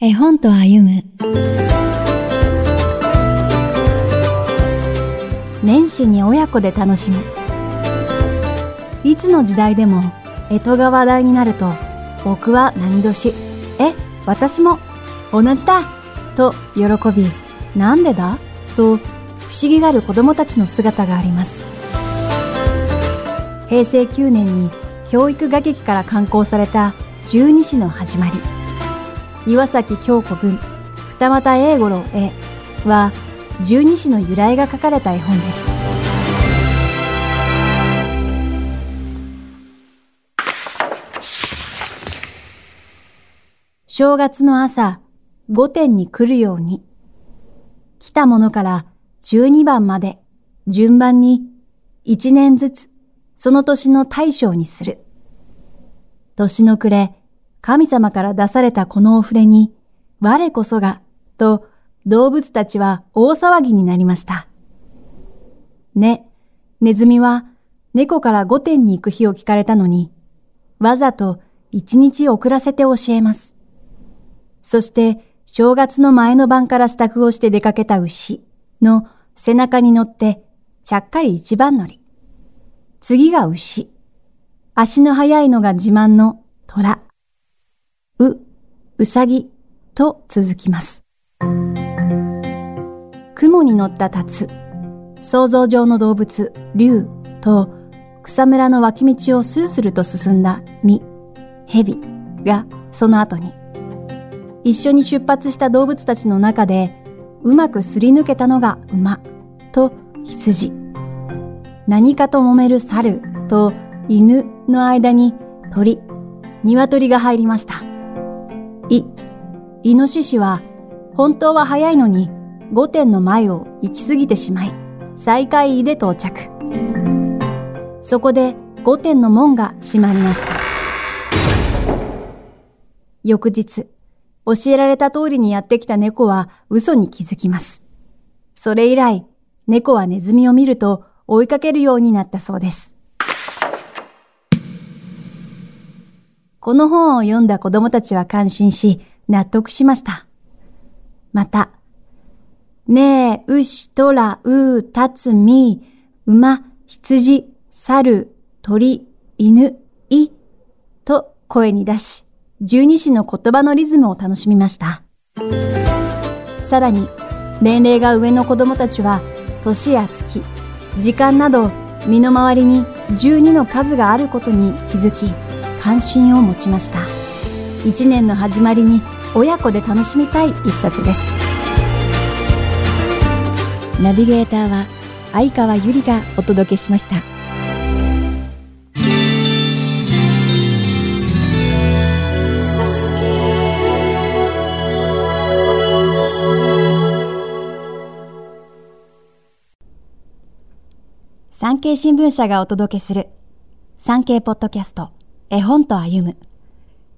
絵本と歩む。年始に親子で楽しむ。いつの時代でも干支が話題になると僕は何年。え私も同じだ。と喜びなんでだ？と不思議がる子供たちの姿があります。平成9年に教育画劇から刊行された十二支の始まり。岩崎京子文二俣英五郎絵は十二支の由来が書かれた絵本です正月の朝、御殿に来るように、来たものから12番まで順番に1年ずつその年の大将にする。年の暮れ、神様から出されたこのお触れに、我こそが、と動物たちは大騒ぎになりました。ね、ネズミは猫から御殿に行く日を聞かれたのに、わざと一日遅らせて教えます。そして正月の前の晩から支度をして出かけた牛の背中に乗ってちゃっかり一番乗り。次が牛。足の速いのが自慢の虎。う、さぎと続きます。雲に乗った竜、想像上の動物、竜と草むらの脇道をスースルと進んだ実、蛇がその後に。一緒に出発した動物たちの中でうまくすり抜けたのが馬と羊。何かと揉める猿と犬の間に鳥、鶏が入りました。い、イノシシは本当は早いのに御殿の前を行き過ぎてしまい、最下位で到着。そこで御殿の門が閉まりました。翌日、教えられた通りにやってきた猫は嘘に気づきます。それ以来、猫はネズミを見ると追いかけるようになったそうです。この本を読んだ子供たちは感心し、納得しました。また、ねえ、牛、とら、う、たつ、み、馬、羊、猿、鳥、犬、い、と声に出し、十二支の言葉のリズムを楽しみました。さらに、年齢が上の子供たちは、年や月、時間など、身の回りに12の数があることに気づき、関心を持ちました。一年の始まりに親子で楽しみたい一冊です。ナビゲーターは相川ゆりがお届けしました。産経新聞社がお届けする産経ポッドキャスト絵本と歩む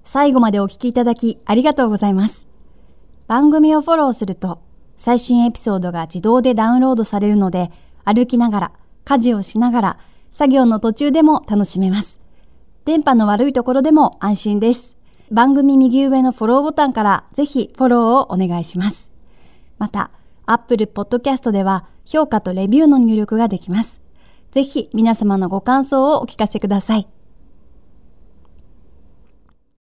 最後までお聞きいただきありがとうございます。番組をフォローすると最新エピソードが自動でダウンロードされるので、歩きながら、家事をしながら、作業の途中でも楽しめます。電波の悪いところでも安心です。番組右上のフォローボタンからぜひフォローをお願いします。また、Apple Podcast では評価とレビューの入力ができます。ぜひ皆様のご感想をお聞かせください。